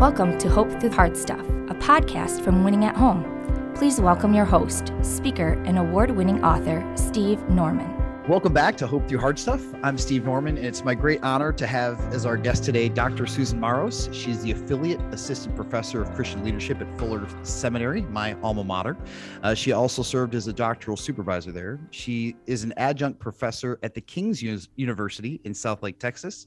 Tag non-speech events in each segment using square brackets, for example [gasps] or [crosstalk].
Welcome to Hope Through Hard Stuff, a podcast from Winning at Home. Please welcome your host, speaker, and award winning author, Steve Norman. Welcome back to Hope Through Hard Stuff. I'm Steve Norman, and it's my great honor to have as our guest today Dr. Susan Maros. She's the affiliate assistant professor of Christian leadership at Fuller Seminary, my alma mater. Uh, she also served as a doctoral supervisor there. She is an adjunct professor at the King's University in Southlake, Texas.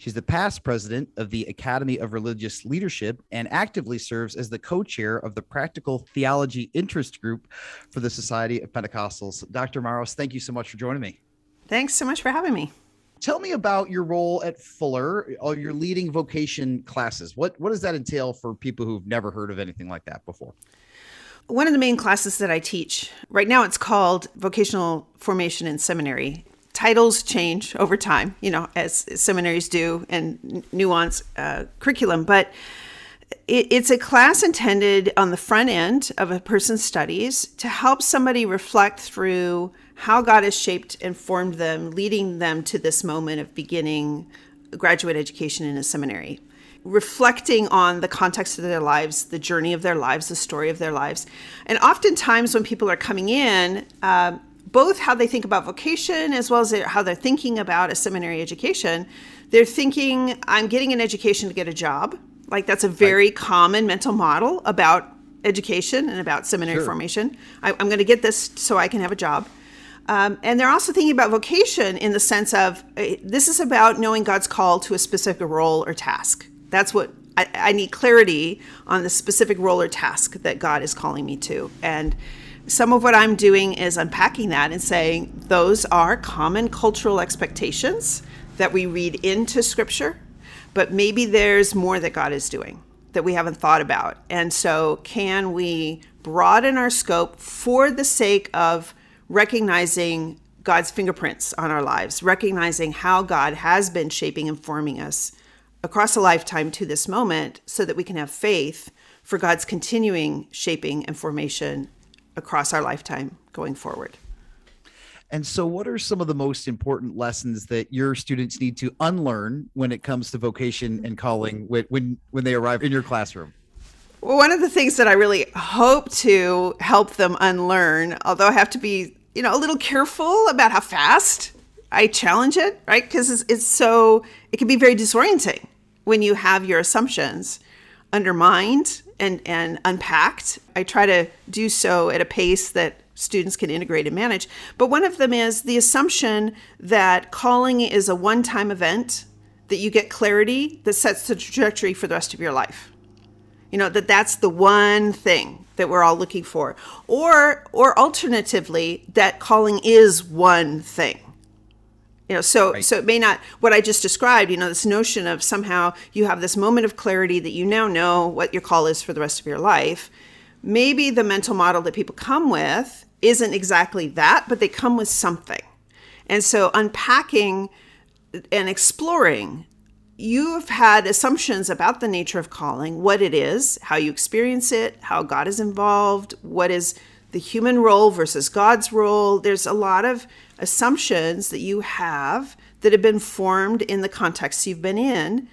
She's the past president of the Academy of Religious Leadership and actively serves as the co chair of the Practical Theology Interest Group for the Society of Pentecostals. Dr. Maros, thank you so much for joining me. Thanks so much for having me. Tell me about your role at Fuller, or your leading vocation classes. What, what does that entail for people who've never heard of anything like that before? One of the main classes that I teach right now, it's called Vocational Formation in Seminary titles change over time, you know, as seminaries do and nuance uh, curriculum. But it, it's a class intended on the front end of a person's studies to help somebody reflect through how God has shaped and formed them, leading them to this moment of beginning graduate education in a seminary reflecting on the context of their lives, the journey of their lives, the story of their lives. And oftentimes, when people are coming in, uh, both how they think about vocation as well as how they're thinking about a seminary education. They're thinking, I'm getting an education to get a job. Like that's a very right. common mental model about education and about seminary sure. formation. I, am going to get this so I can have a job. Um, and they're also thinking about vocation in the sense of uh, this is about knowing God's call to a specific role or task. That's what I, I need clarity on the specific role or task that God is calling me to. And some of what I'm doing is unpacking that and saying those are common cultural expectations that we read into scripture, but maybe there's more that God is doing that we haven't thought about. And so, can we broaden our scope for the sake of recognizing God's fingerprints on our lives, recognizing how God has been shaping and forming us across a lifetime to this moment so that we can have faith for God's continuing shaping and formation across our lifetime going forward. And so, what are some of the most important lessons that your students need to unlearn when it comes to vocation and calling when when, when they arrive in your classroom? Well, one of the things that I really hope to help them unlearn, although I have to be, you know, a little careful about how fast I challenge it, right? Because it's, it's so it can be very disorienting when you have your assumptions undermined and, and unpacked. I try to do so at a pace that students can integrate and manage. But one of them is the assumption that calling is a one time event, that you get clarity that sets the trajectory for the rest of your life. You know, that that's the one thing that we're all looking for. Or, or alternatively, that calling is one thing you know so right. so it may not what i just described you know this notion of somehow you have this moment of clarity that you now know what your call is for the rest of your life. Maybe the mental model that people come with isn't exactly that but they come with something. And so unpacking and exploring you've had assumptions about the nature of calling what it is how you experience it how god is involved what is the human role versus god's role. There's a lot of assumptions that you have that have been formed in the context you've been in,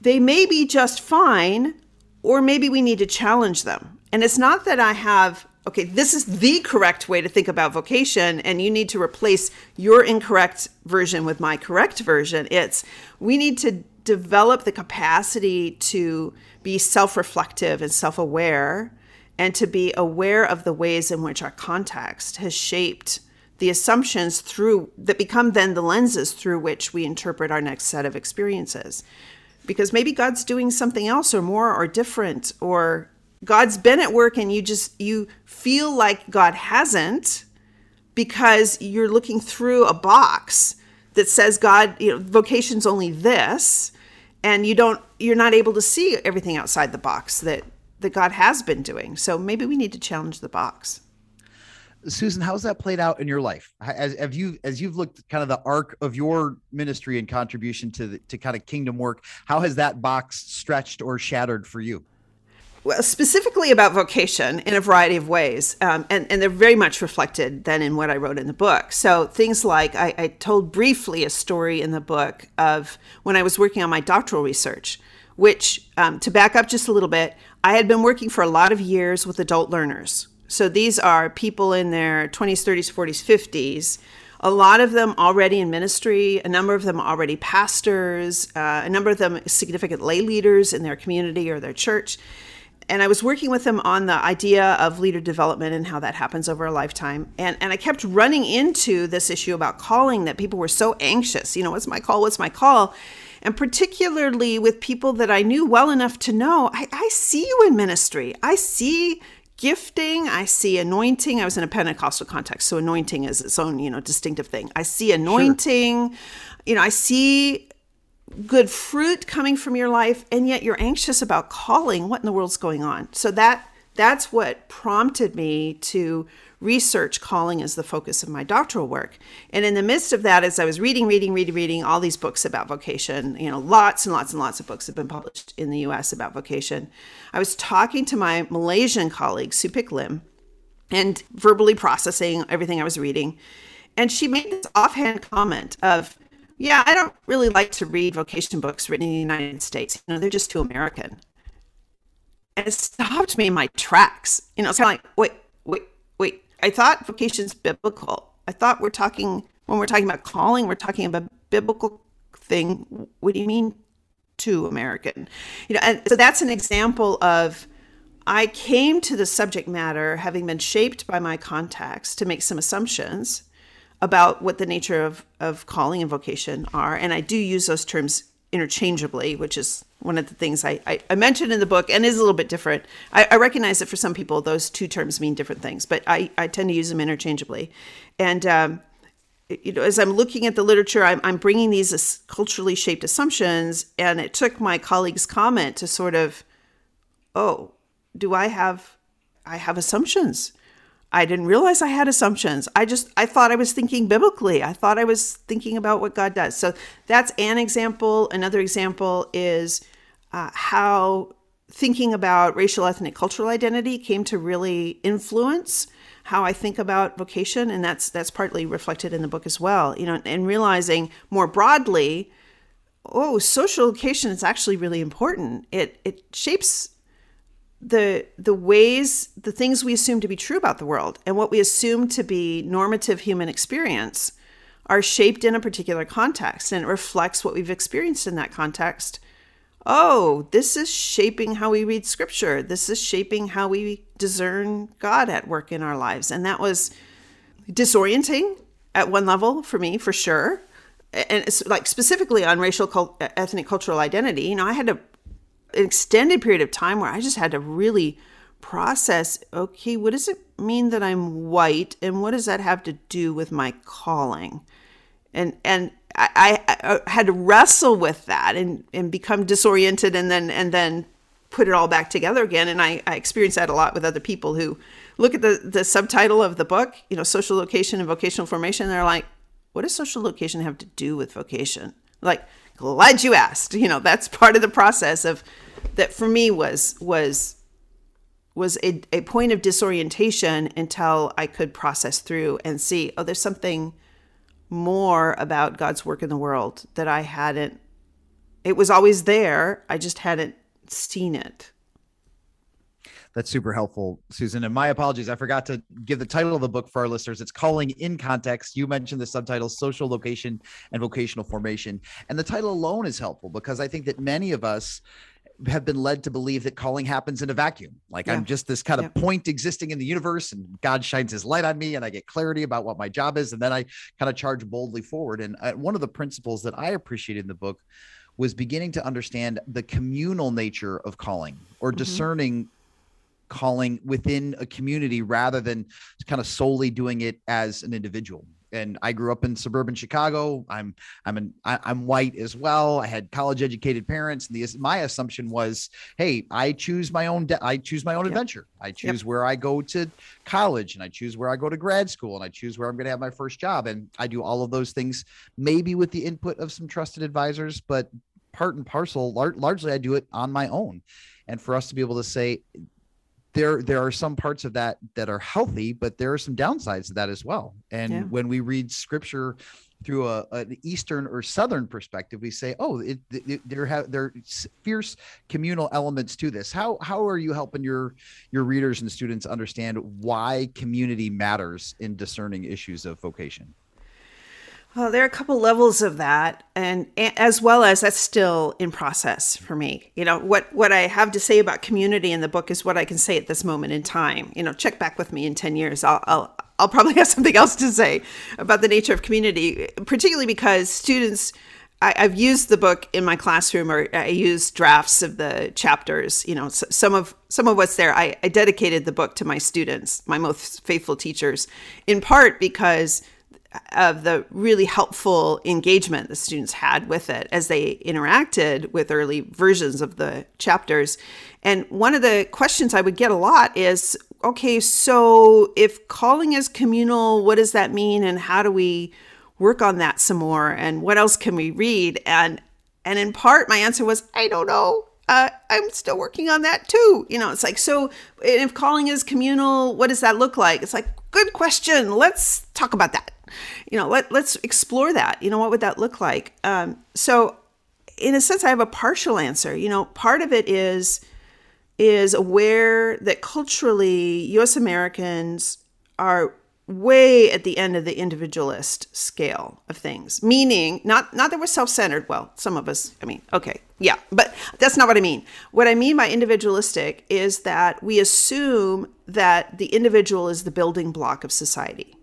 they may be just fine, or maybe we need to challenge them. And it's not that I have, okay, this is the correct way to think about vocation, and you need to replace your incorrect version with my correct version. It's we need to develop the capacity to be self reflective and self aware, and to be aware of the ways in which our context has shaped the assumptions through that become then the lenses through which we interpret our next set of experiences. Because maybe god's doing something else or more or different or god's been at work and you just you feel like god hasn't because you're looking through a box that says god you know vocation's only this and you don't you're not able to see everything outside the box that that god has been doing. So maybe we need to challenge the box Susan, how's that played out in your life? As have you as you've looked kind of the arc of your ministry and contribution to the, to kind of kingdom work, how has that box stretched or shattered for you? Well, specifically about vocation in a variety of ways, um, and, and they're very much reflected then in what I wrote in the book. So things like I, I told briefly a story in the book of when I was working on my doctoral research which, um, to back up just a little bit, I had been working for a lot of years with adult learners. So these are people in their 20s, 30s, 40s, 50s. A lot of them already in ministry, a number of them already pastors, uh, a number of them significant lay leaders in their community or their church and I was working with them on the idea of leader development and how that happens over a lifetime. And and I kept running into this issue about calling that people were so anxious. You know, what's my call? What's my call? And particularly with people that I knew well enough to know, I, I see you in ministry. I see gifting. I see anointing. I was in a Pentecostal context, so anointing is its own, you know, distinctive thing. I see anointing. Sure. You know, I see good fruit coming from your life and yet you're anxious about calling what in the world's going on so that that's what prompted me to research calling as the focus of my doctoral work and in the midst of that as i was reading reading reading reading all these books about vocation you know lots and lots and lots of books have been published in the us about vocation i was talking to my malaysian colleague supik lim and verbally processing everything i was reading and she made this offhand comment of yeah, I don't really like to read vocation books written in the United States. You know, they're just too American. And it stopped me in my tracks. You know, it's kind of like, wait, wait. I thought vocation's biblical. I thought we're talking, when we're talking about calling, we're talking about biblical thing. What do you mean too American? You know, and so that's an example of I came to the subject matter having been shaped by my contacts to make some assumptions about what the nature of, of calling and vocation are. And I do use those terms interchangeably, which is one of the things I, I, I mentioned in the book and is a little bit different. I, I, recognize that for some people, those two terms mean different things, but I, I tend to use them interchangeably. And, um, you know, as I'm looking at the literature, I'm, I'm bringing these culturally shaped assumptions. And it took my colleague's comment to sort of, oh, do I have, I have assumptions I didn't realize I had assumptions. I just I thought I was thinking biblically. I thought I was thinking about what God does. So that's an example. Another example is uh, how thinking about racial, ethnic, cultural identity came to really influence how I think about vocation, and that's that's partly reflected in the book as well. You know, and realizing more broadly, oh, social location is actually really important. It it shapes the the ways the things we assume to be true about the world and what we assume to be normative human experience are shaped in a particular context and it reflects what we've experienced in that context. Oh this is shaping how we read scripture. This is shaping how we discern god at work in our lives. And that was disorienting at one level for me for sure. And it's like specifically on racial ethnic cultural identity. You know i had to an extended period of time where I just had to really process okay, what does it mean that I'm white and what does that have to do with my calling? And and I, I, I had to wrestle with that and, and become disoriented and then and then put it all back together again. And I, I experience that a lot with other people who look at the, the subtitle of the book, you know, social location and vocational formation. And they're like, what does social location have to do with vocation? Like, glad you asked. You know, that's part of the process of that for me was was was a, a point of disorientation until I could process through and see, oh, there's something more about God's work in the world that I hadn't it was always there. I just hadn't seen it. That's super helpful, Susan. And my apologies. I forgot to give the title of the book for our listeners. It's Calling in Context. You mentioned the subtitle Social Location and Vocational Formation. And the title alone is helpful because I think that many of us have been led to believe that calling happens in a vacuum. Like yeah. I'm just this kind of yeah. point existing in the universe and God shines his light on me and I get clarity about what my job is. And then I kind of charge boldly forward. And uh, one of the principles that I appreciated in the book was beginning to understand the communal nature of calling or mm-hmm. discerning calling within a community rather than kind of solely doing it as an individual and I grew up in suburban Chicago. I'm I'm an I, I'm white as well. I had college educated parents. And the my assumption was, hey, I choose my own de- I choose my own yep. adventure. I choose yep. where I go to college, and I choose where I go to grad school, and I choose where I'm going to have my first job, and I do all of those things, maybe with the input of some trusted advisors, but part and parcel, lar- largely, I do it on my own. And for us to be able to say there there are some parts of that that are healthy but there are some downsides to that as well and yeah. when we read scripture through a, an Eastern or Southern perspective, we say, oh, it, it, there have there fierce communal elements to this. How how are you helping your your readers and students understand why community matters in discerning issues of vocation? Well, there are a couple levels of that, and, as well as that's still in process for me. You know, what what I have to say about community in the book is what I can say at this moment in time. You know, check back with me in ten years. I'll I'll, I'll probably [laughs] have something else to say about the nature of community, particularly because students. I, have used the book in my classroom, or I use drafts of the chapters. You know, some of some of what's there. I, I dedicated the book to my students, my most faithful teachers, in part because of the really helpful engagement the students had with it as they interacted with early versions of the chapters. And one of the questions I would get a lot is okay, so if calling is communal, what does that mean? And how do we work on that some more? And what else can we read? And and in part, my answer was, I don't know. Uh, I'm still working on that too. You know, it's like, so if calling is communal, what does that look like? It's like, good question. Let's talk about that you know, let, let's explore that. You know, what would that look like? Um, so, in a sense, I have a partial answer. You know, part of it is is aware that culturally, U.S. Americans are way at the end of the individualist scale of things meaning not not that we're self-centered well some of us i mean okay yeah but that's not what i mean what i mean by individualistic is that we assume that the individual is the building block of society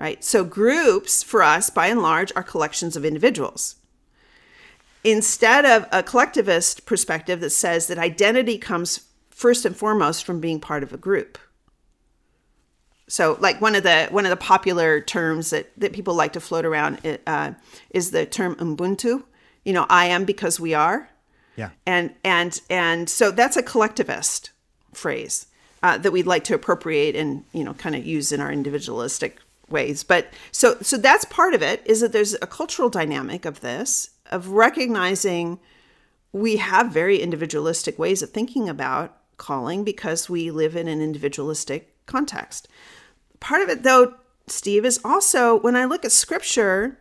right? So groups for us, by and large, are collections of individuals. Instead of a collectivist perspective that says that identity comes first and foremost from being part of a group. So, like one of the one of the popular terms that that people like to float around uh, is the term Ubuntu. You know, I am because we are. Yeah. And and and so that's a collectivist phrase uh, that we'd like to appropriate and you know kind of use in our individualistic ways. But so so that's part of it is that there's a cultural dynamic of this of recognizing we have very individualistic ways of thinking about calling because we live in an individualistic context. Part of it though steve is also when i look at scripture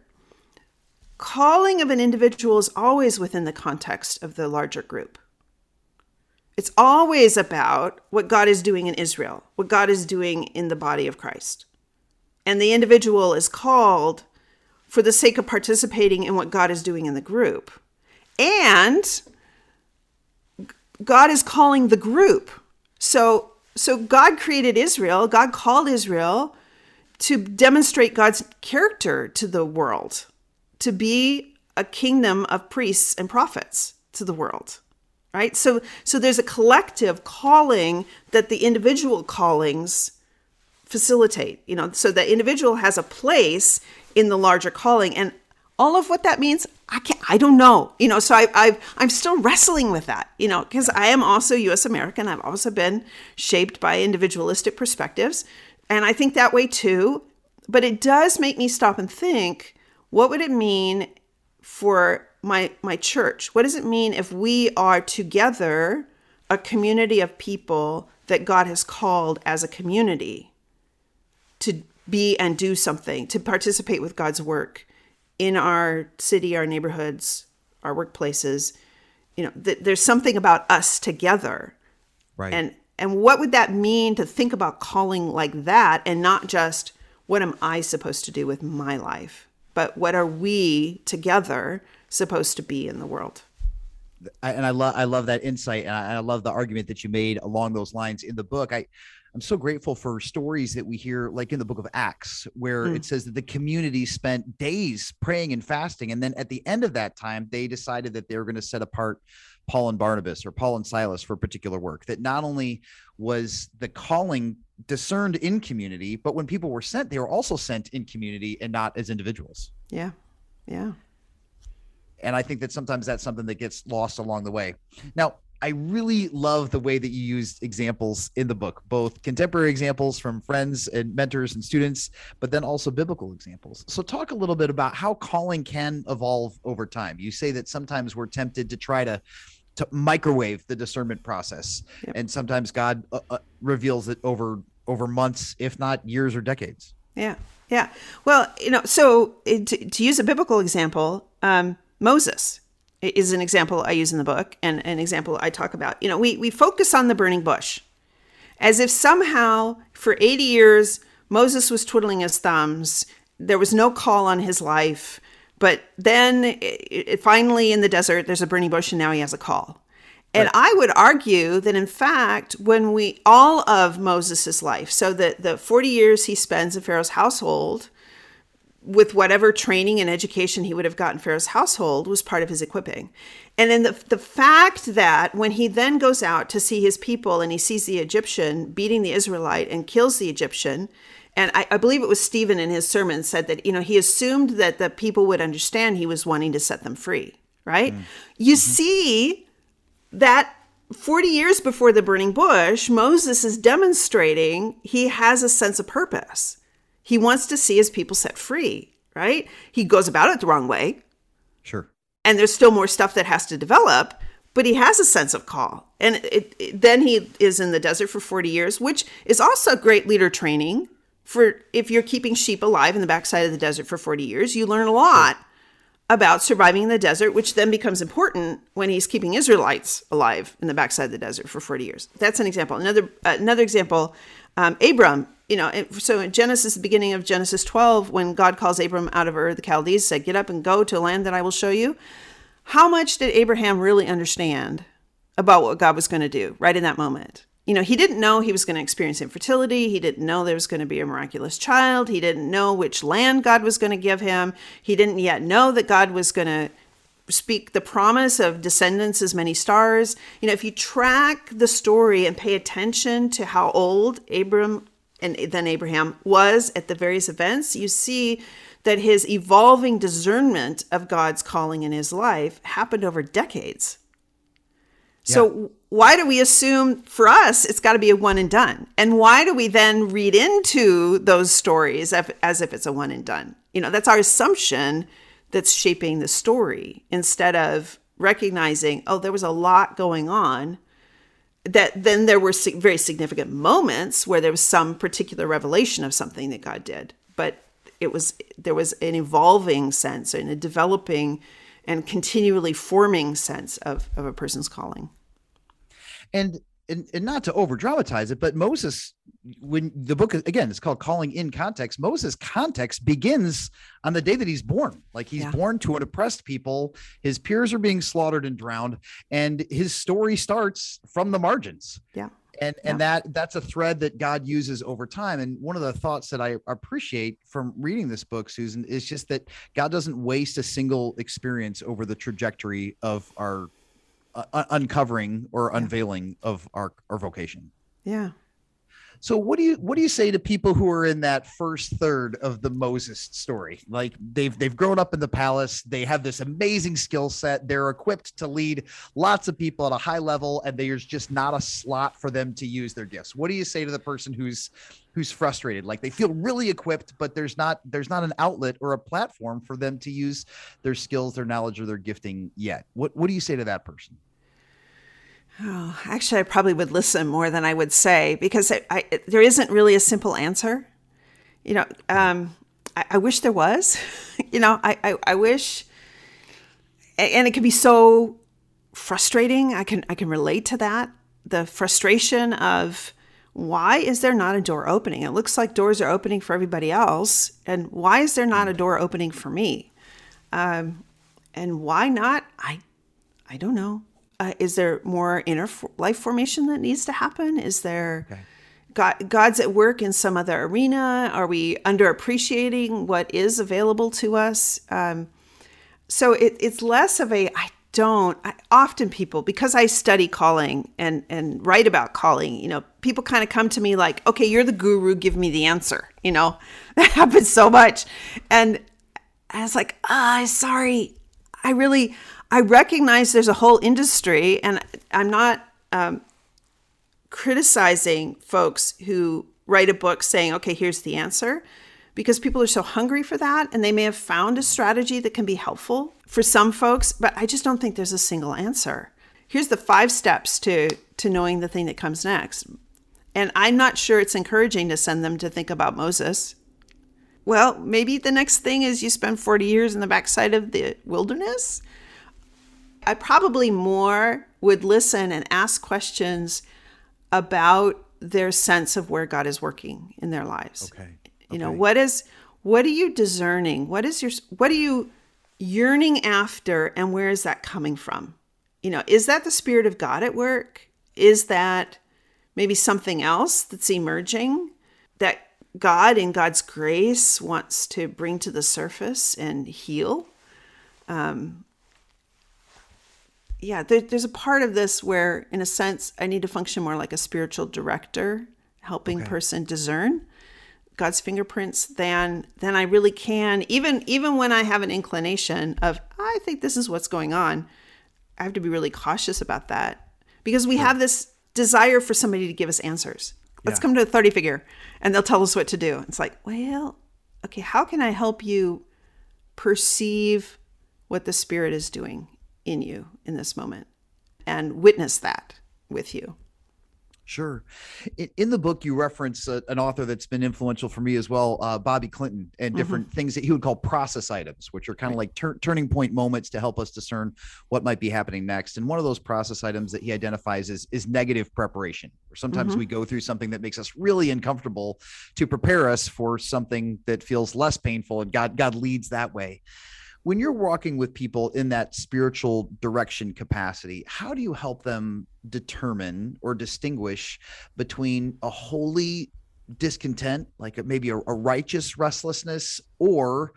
calling of an individual is always within the context of the larger group. It's always about what God is doing in Israel, what God is doing in the body of Christ and the individual is called for the sake of participating in what God is doing in the group. And God is calling the group. So so God created Israel, God called Israel to demonstrate God's character to the world, to be a kingdom of priests and prophets to the world. Right? So so there's a collective calling that the individual callings facilitate, you know, so the individual has a place in the larger calling. And all of what that means, I can't, I don't know, you know, so I, I, I'm still wrestling with that, you know, because I am also US American. I've also been shaped by individualistic perspectives. And I think that way too. But it does make me stop and think what would it mean for my my church what does it mean if we are together a community of people that god has called as a community to be and do something, to participate with God's work in our city, our neighborhoods, our workplaces. You know, th- there's something about us together. Right. And and what would that mean to think about calling like that and not just what am I supposed to do with my life, but what are we together supposed to be in the world? and I love I love that insight, and I, I, love the argument that you made along those lines in the book. I I'm so grateful for stories that we hear, like in the book of Acts, where mm. it says that the community spent days praying and fasting. And then at the end of that time, they decided that they were going to set apart Paul and Barnabas or Paul and Silas for particular work. That not only was the calling discerned in community, but when people were sent, they were also sent in community and not as individuals. Yeah. Yeah. And I think that sometimes that's something that gets lost along the way. Now, I really love the way that you used examples in the book, both contemporary examples from friends and mentors and students, but then also biblical examples. So, talk a little bit about how calling can evolve over time. You say that sometimes we're tempted to try to to microwave the discernment process, yep. and sometimes God uh, uh, reveals it over over months, if not years or decades. Yeah, Yeah. Well, you know, so to, to use a biblical example, um, Moses is an example I use in the book and an example I talk about. You know, we, we focus on the burning bush as if somehow for 80 years Moses was twiddling his thumbs. There was no call on his life. But then it, it, finally in the desert, there's a burning bush, and now he has a call. And right. I would argue that in fact, when we all of Moses's life, so that the 40 years he spends in Pharaoh's household, with whatever training and education he would have gotten Pharaoh's household was part of his equipping. And then the, the fact that when he then goes out to see his people and he sees the Egyptian beating the Israelite and kills the Egyptian, and I, I, believe it was Stephen in his sermon said that, you know, he assumed that the people would understand he was wanting to set them free, right? Mm. You mm-hmm. see that 40 years before the burning bush, Moses is demonstrating he has a sense of purpose. He wants to see his people set free, right? He goes about it the wrong way. Sure. And there's still more stuff that has to develop, but he has a sense of call. And it, it, then he is in the desert for 40 years, which is also great leader training for if you're keeping sheep alive in the backside of the desert for 40 years. You learn a lot. Sure about surviving in the desert, which then becomes important when he's keeping Israelites alive in the backside of the desert for 40 years. That's an example. Another uh, another example, um, Abram. You know, so in Genesis, the beginning of Genesis 12, when God calls Abram out of Ur the Chaldees, said, "Get up and go to a land that I will show you." How much did Abraham really understand about what God was going to do right in that moment? you know, he didn't know he was going to experience infertility. He didn't know there was going to be a miraculous child. He didn't know which land God was going to give him. He didn't yet know that God was going to speak the promise of descendants as many stars. You know, if you track the story and pay attention to how old Abram and then Abraham was at the various events, you see that his evolving discernment of God's calling in his life happened over decades. So why do we assume for us it's got to be a one and done? And why do we then read into those stories as if it's a one and done? You know, that's our assumption that's shaping the story instead of recognizing, oh, there was a lot going on. That then there were very significant moments where there was some particular revelation of something that God did, but it was there was an evolving sense and a developing and continually forming sense of, of a person's calling and and, and not to over dramatize it, but Moses, when the book again, it's called Calling in Context. Moses' context begins on the day that he's born. Like he's yeah. born to an oppressed people, his peers are being slaughtered and drowned, and his story starts from the margins. Yeah. And yeah. and that that's a thread that God uses over time. And one of the thoughts that I appreciate from reading this book, Susan, is just that God doesn't waste a single experience over the trajectory of our uh, uncovering or unveiling of our our vocation. Yeah. So what do you what do you say to people who are in that first third of the Moses story? Like they've they've grown up in the palace, they have this amazing skill set, they're equipped to lead lots of people at a high level, and there's just not a slot for them to use their gifts. What do you say to the person who's who's frustrated? Like they feel really equipped, but there's not there's not an outlet or a platform for them to use their skills, their knowledge, or their gifting yet. What what do you say to that person? Oh, actually, I probably would listen more than I would say because I, there isn't really a simple answer. You know, um, I, I, wish there was. [laughs] you know, I, I, wish, and it can be so frustrating. I can I can relate to that. The frustration of why is there not a door opening? It looks like doors are opening for everybody else, and why is there not a door opening for me? Um, and why not? I I don't know. Uh, is there more inner life formation that needs to happen? Is there okay. God, God's at work in some other arena? Are we underappreciating what is available to us? Um, so it, it's less of a I don't. I, often people because I study calling and and write about calling. You know, people kind of come to me like, okay, you're the guru. Give me the answer. You know, [laughs] that happens so much, and I was like, ah, sorry, I really I recognize there's a whole industry, and I'm not um, criticizing folks who write a book saying, okay, here's the answer, because people are so hungry for that, and they may have found a strategy that can be helpful for some folks, but I just don't think there's a single answer. Here's the five steps to, to knowing the thing that comes next. And I'm not sure it's encouraging to send them to think about Moses Well, maybe the next thing is you spend 40 years in the backside of the wilderness. I probably more would listen and ask questions about their sense of where God is working in their lives. Okay. You know, what is what are you discerning? What is your what are you yearning after and where is that coming from? You know, is that the spirit of God at work? Is that maybe something else that's emerging that God in God's grace wants to bring to the surface and heal? Um yeah, there, there's a part of this where, in a sense, I need to function more like a spiritual director, helping person discern God's fingerprints than than I really can. Even even when I have an inclination of I think this is what's going on, I have to be really cautious about that because we have this desire for somebody to give us answers. Let's Yeah. come to a 30 figure and they'll tell us what to do. It's like, well, okay, how can I help you perceive what the spirit is doing in you in this moment and witness that with you? Sure. In, the book, you reference a, an author that's been influential for me as well, uh, Bobby Clinton, and mm-hmm. different things that he would call process items, which are kind of like tur- turning point moments to help us discern what might be happening next. And one of those process items that he identifies is is negative preparation. Or sometimes mm-hmm. we go through something that makes us really uncomfortable to prepare us for something that feels less painful, and God God leads that way when you're walking with people in that spiritual direction capacity, how do you help them determine or distinguish between a holy discontent, like maybe a, a righteous restlessness, or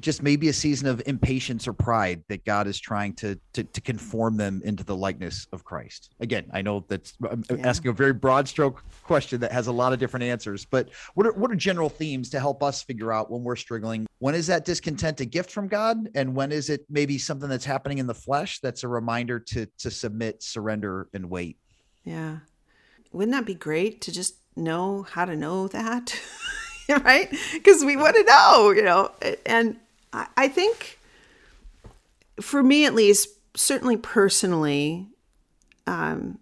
just maybe a season of impatience or pride that God is trying to to, to conform them into the likeness of Christ? Again, I know that's I'm Yeah. asking a very broad stroke question that has a lot of different answers, but what are what are general themes to help us figure out when we're struggling? When is that discontent a gift from God, and when is it maybe something that's happening in the flesh that's a reminder to to submit, surrender, and wait? Yeah. Wouldn't that be great to just know how to know that? [laughs] right? Because we want to know, you know. And I I think for me at least, certainly personally, um,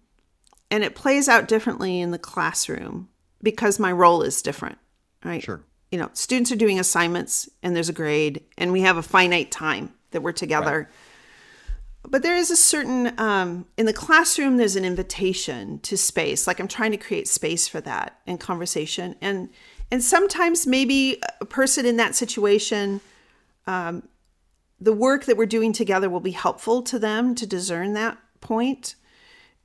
and it plays out differently in the classroom because my role is different, right? Sure. You know, students are doing assignments and there's a grade and we have a finite time that we're together but there is a certain um, in the classroom there's an invitation to space like i'm trying to create space for that and conversation and and sometimes maybe a person in that situation um, the work that we're doing together will be helpful to them to discern that point.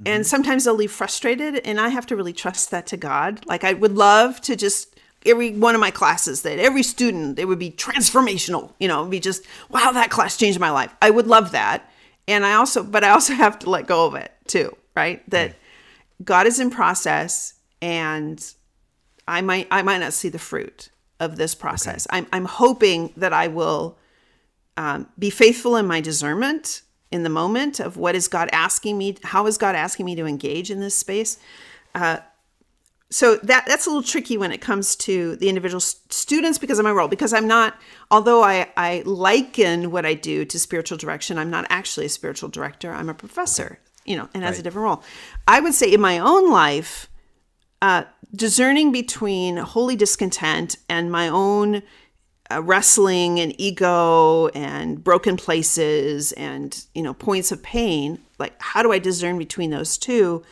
And sometimes they'll leave frustrated and i have to really trust that to god. Like i would love to just every one of my classes that every student it would be transformational you know be just wow that class changed my life. I would love that. And i also but i also [laughs] have to let go of it too right? That god is in process and i might i might not see the fruit of this process. I'm, I'm hoping that i will um, be faithful in my discernment in the moment of what is God asking me, how is God asking me to engage in this space. Uh, so that that's a little tricky when it comes to the individual s- students because of my role because I'm not although I I liken what I do to spiritual direction I'm not actually a spiritual director. I'm a professor you know and has a different role. I would say in my own life uh, discerning between holy discontent and my own uh, wrestling and ego and broken places and you know points of pain like how do i discern between those two?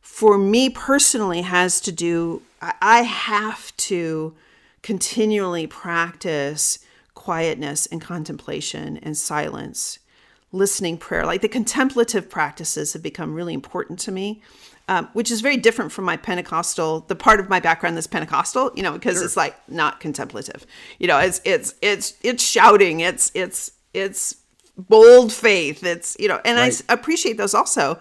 For me personally has to do I- i have to continually practice quietness and contemplation and silence. Listening prayer like the contemplative practices have become really important to me um, which is very different from my pentecostal the part of my background that's pentecostal you know because it's like not contemplative. You know it's it's it's it's shouting it's it's it's bold faith it's you know and i Right. appreciate those also.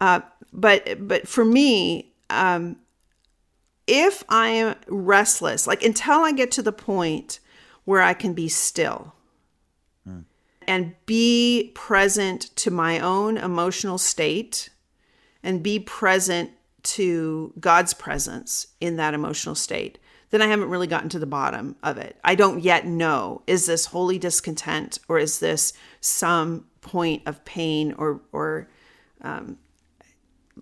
Uh, but but for me um, if i am restless like until i get to the point where i can be still and be present to my own emotional state and be present to God's presence in that emotional state, then I haven't really gotten to the bottom of it. I don't yet know is this holy discontent or is this some point of pain or or um,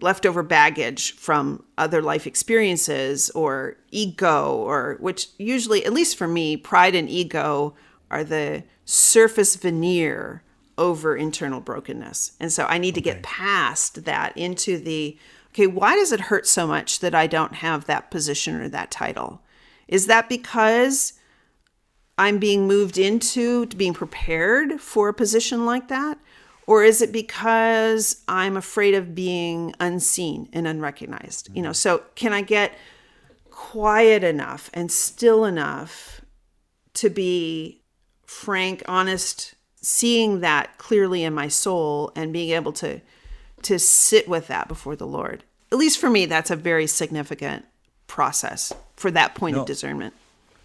leftover baggage from other life experiences or ego or which usually at least for me pride and ego are the surface veneer over internal brokenness. And so i need to get past that into the okay why does it hurt so much that i don't have that position or that title? Is that because i'm being moved into being prepared for a position like that? Or is it because I'm afraid of being unseen and unrecognized? You know, mm-hmm. so can I get quiet enough and still enough to be frank, honest, seeing that clearly in my soul and being able to to sit with that before the Lord? At least for me, that's a very significant process for that point no. of discernment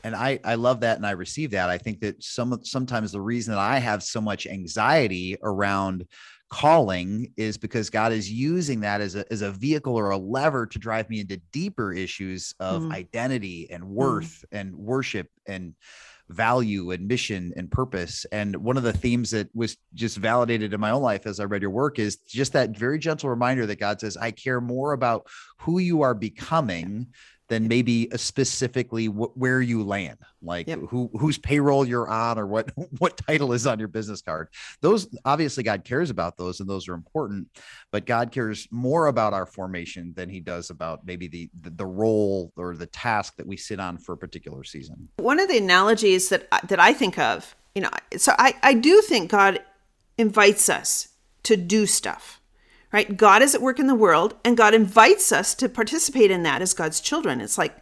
and I I love that and I receive that. I think that some sometimes the reason that I have so much anxiety around calling is because God is using that as a as a vehicle or a lever to drive me into deeper issues of mm. identity and worth mm. and worship and value and mission and purpose. And one of the themes that was just validated in my own life as I read your work is just that very gentle reminder that God says, I care more about who you are becoming than maybe specifically wh- where you land, like yep. who whose payroll you're on or what [laughs] what title is on your business card. Those obviously God cares about those, and those are important. But God cares more about our formation than He does about maybe the the, the role or the task that we sit on for a particular season. One of the analogies that that I think of, you know, so I I do think God invites us to do stuff right? God is at work in the world, and God invites us to participate in that as God's children. It's like,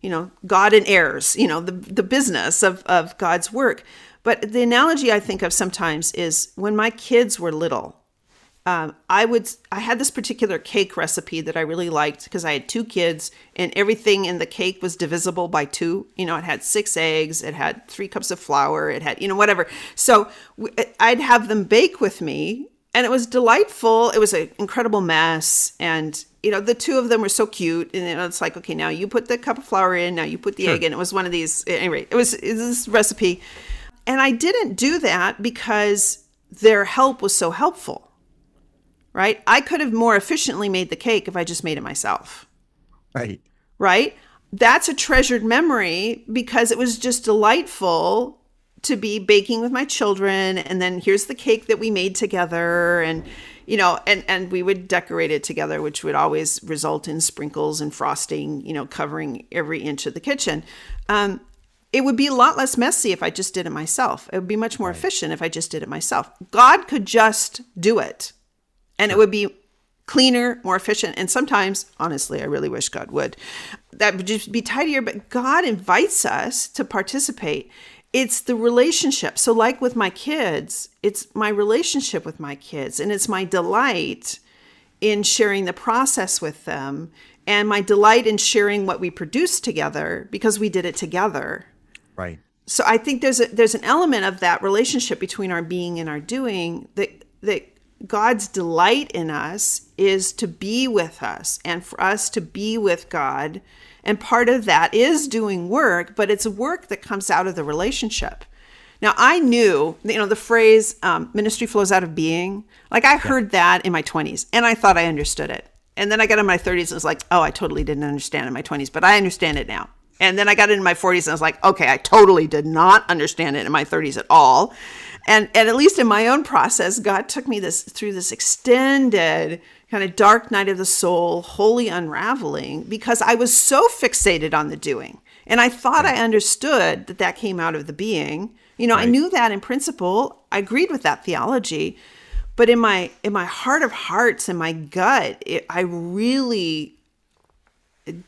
you know, God and heirs, you know, the, the business of, of God's work. But the analogy I think of sometimes is when my kids were little, um, I would I had this particular cake recipe that I really liked because I had two kids and everything in the cake was divisible by two. You know, it had six eggs, it had three cups of flour, it had you know whatever. So I'd have them bake with me and it was delightful. It was an incredible mess, and you know the two of them were so cute. And you know, it's like, okay, now you put the cup of flour in, now you put the sure. egg in. It was one of these. Anyway, it was, it was this recipe, and I didn't do that because their help was so helpful. Right? I could have more efficiently made the cake if I just made it myself. Right. Right. That's a treasured memory because it was just delightful to be baking with my children and then here's the cake that we made together and you know and and we would decorate it together which would always result in sprinkles and frosting you know covering every inch of the kitchen. Um, it would be a lot less messy if i just did it myself. It would be much more right. efficient if i just did it myself. God could just do it and it would be cleaner more efficient and sometimes honestly i really wish god would. That would just be tidier but god invites us to participate it's the relationship. So, like with my kids, it's my relationship with my kids, and it's my delight in sharing the process with them, and my delight in sharing what we produced together because we did it together. Right. So I think there's a there's an element of that relationship between our being and our doing that that God's delight in us is to be with us and for us to be with God and part of that is doing work, but it's work that comes out of the relationship. Now, I knew, you know, the phrase um, ministry flows out of being. Like, I heard that in my 20s and I thought I understood it. And then I got in my 30s and was like, oh, I totally didn't understand in my 20s, but I understand it now. And then I got into my 40s and I was like, okay, I totally did not understand it in my 30s at all. And, and at least in my own process, God took me this through this extended kind of dark night of the soul, holy unraveling, because I was so fixated on the doing. And I thought I understood that that came out of the being. You know, right. I knew that in principle. I agreed with that theology. But in my in my heart of hearts in my gut, it, I really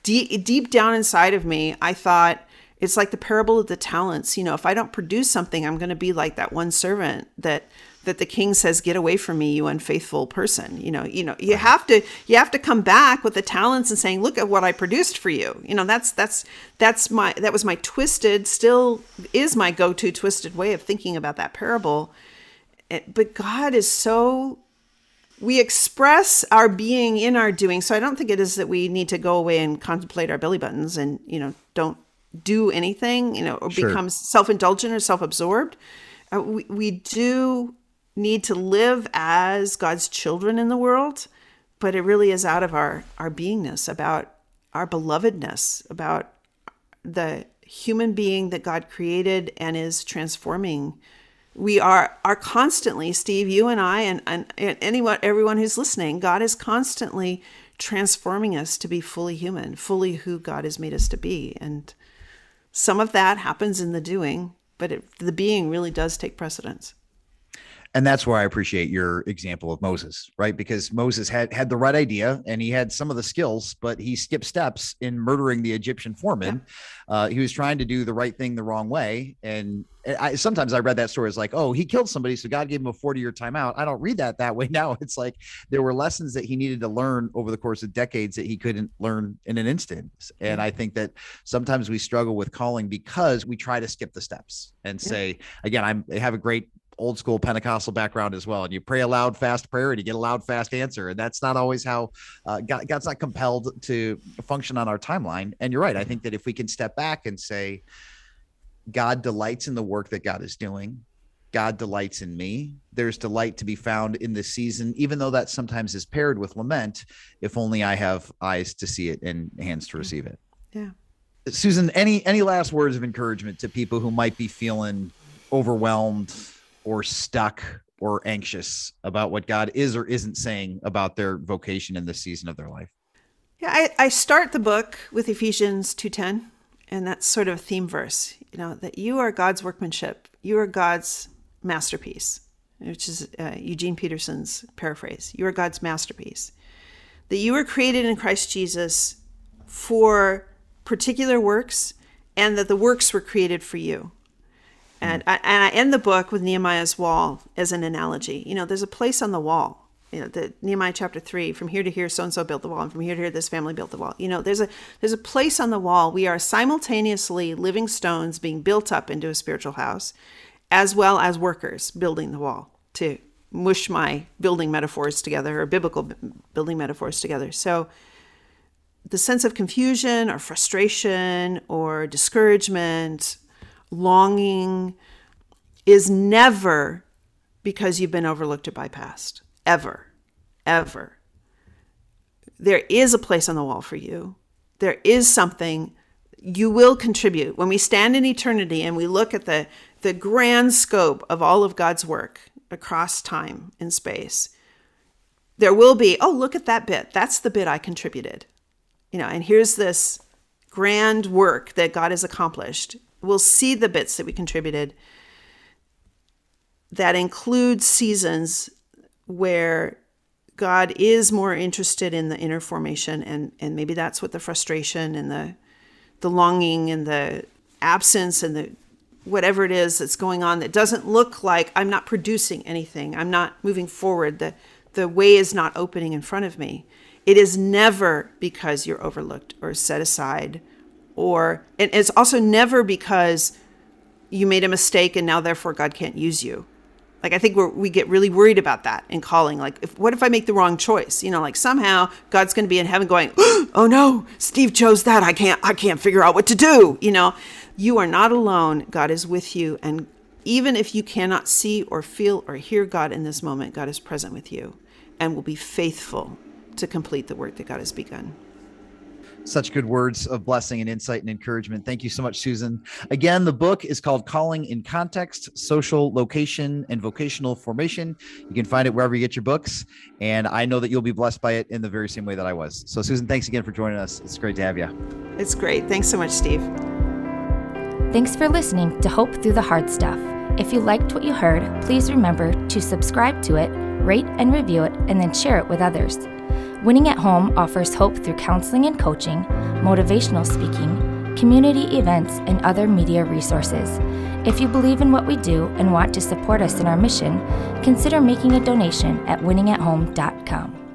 deep deep down inside of me, I thought it's like the parable of the talents. You know, if I don't produce something, I'm going to be like that one servant that that the king says get away from me you unfaithful person. You know you know you have to you have to come back with the talents and saying look at what i produced for you. You know that's that's that's my that was my twisted still is my go-to twisted way of thinking about that parable. It, but god is so we express our being in our doing. So i don't think it is that we need to go away and contemplate our belly buttons and you know don't do anything you know or sure. become self-indulgent or self-absorbed. Uh, we, we do need to live as God's children in the world, but it really is out of our our beingness about our belovedness about the human being that God created and is transforming. We are are constantly steve you and i and, and, anyone everyone who's listening god is constantly transforming us to be fully human fully who god has made us to be. And some of that happens in the doing but it, the being really does take precedence and that's where I appreciate your example of Moses, right? Because Moses had had the right idea and he had some of the skills, but he skipped steps in murdering the Egyptian foreman. Yeah. Uh, he was trying to do the right thing the wrong way, and I, sometimes I read that story as like, oh, he killed somebody, so God gave him a forty year timeout. I don't read that that way [laughs] now. It's like there were lessons that he needed to learn over the course of decades that he couldn't learn in an instant. And I think that sometimes we struggle with calling because we try to skip the steps and say, again, I'm, I have a great old school Pentecostal background as well. And you pray a loud, fast prayer and you get a loud, fast answer. And that's not always how uh, God, God's not compelled to function on our timeline. And you're right. I think that if we can step back and say, God delights in the work that God is doing. God delights in me. There's delight to be found in this season, even though that sometimes is paired with lament. If only I have eyes to see it and hands to receive it. Yeah. Susan, any any last words of encouragement to people who might be feeling overwhelmed, or stuck or anxious about what God is or isn't saying about their vocation in this season of their life? Yeah, I, I start the book with Ephesians 2.10, and that's sort of a theme verse, you know, that you are God's workmanship. You are God's masterpiece, which is uh, Eugene Peterson's paraphrase. You are God's masterpiece. That you were created in Christ Jesus for particular works, and that the works were created for you. And I, and I end the book with Nehemiah's wall as an analogy. You know, there's a place on the wall. You know, the Nehemiah chapter three, from here to here, so and so built the wall, and from here to here, this family built the wall. You know, there's a there's a place on the wall. We are simultaneously living stones being built up into a spiritual house, as well as workers building the wall to mush my building metaphors together or biblical building metaphors together. So the sense of confusion or frustration or discouragement longing is never because you've been overlooked or bypassed. Ever. Ever. There is a place on the wall for you. There is something you will contribute. When we stand in eternity and we look at the, the grand scope of all of God's work across time and space, there will be, oh, look at that bit. That's the bit I contributed. You know, and here's this grand work that God has accomplished we'll see the bits that we contributed that include seasons where God is more interested in the inner formation and and maybe that's what the frustration and the the longing and the absence and the whatever it is that's going on that doesn't look like I'm not producing anything. I'm not moving forward. The the way is not opening in front of me. It is never because you're overlooked or set aside or and it's also never because you made a mistake and now therefore God can't use you. Like I think we we get really worried about that in calling. Like, if, what if I make the wrong choice? You know, like somehow God's going to be in heaven going, [gasps] "Oh no, Steve chose that. I can't. I can't figure out what to do." You know, you are not alone. God is with you, and even if you cannot see or feel or hear God in this moment, God is present with you, and will be faithful to complete the work that God has begun such good words of blessing and insight and encouragement. Thank you so much, Susan. Again, the book is called Calling in Context Social Location and Vocational Formation. You can find it wherever you get your books. And I know that you'll be blessed by it in the very same way that I was. So, Susan, thanks again for joining us. It's great to have you. It's great. Thanks so much, Steve. Thanks for listening to Hope Through the Hard Stuff. If you liked what you heard, please remember to subscribe to it, rate and review it, and then share it with others. Winning at Home offers hope through counseling and coaching, motivational speaking, community events, and other media resources. If you believe in what we do and want to support us in our mission, consider making a donation at winningathome.com.